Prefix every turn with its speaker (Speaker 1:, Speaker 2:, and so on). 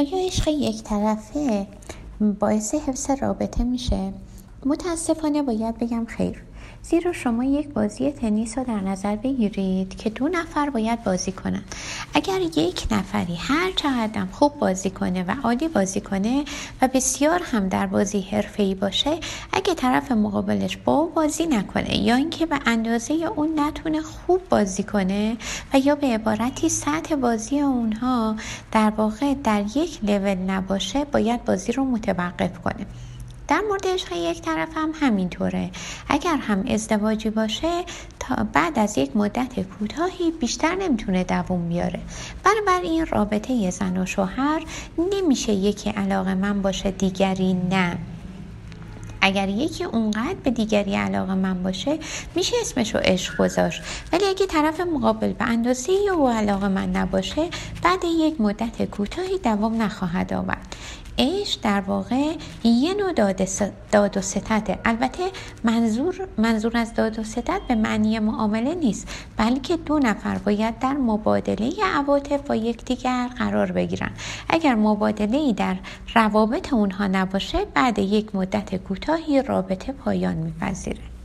Speaker 1: آیا عشق یک طرفه باعث حفظ رابطه میشه؟ متاسفانه باید بگم خیر زیرا شما یک بازی تنیس رو در نظر بگیرید که دو نفر باید بازی کنند اگر یک نفری هر چقدر خوب بازی کنه و عالی بازی کنه و بسیار هم در بازی ای باشه اگه طرف مقابلش با بازی نکنه یا اینکه به اندازه اون نتونه خوب بازی کنه و یا به عبارتی سطح بازی اونها در واقع در یک لول نباشه باید بازی رو متوقف کنه. در مورد عشق یک طرف هم همینطوره. اگر هم ازدواجی باشه تا بعد از یک مدت کوتاهی بیشتر نمی‌تونه دووم بیاره. بنابراین رابطه زن و شوهر نمیشه یکی علاقه من باشه دیگری نه. اگر یکی اونقدر به دیگری علاقه من باشه میشه اسمش رو عشق گذاشت. ولی اگه طرف مقابل به اندازه او علاقه من نباشه بعد یک مدت کوتاهی دوام نخواهد آورد. عشق در واقع یه نوع داد, و ستته البته منظور, منظور از داد و ستت به معنی معامله نیست بلکه دو نفر باید در مبادله عواطف با یکدیگر قرار بگیرن. اگر مبادله در روابط اونها نباشه بعد یک مدت کوتاهی رابطه پایان میپذیره.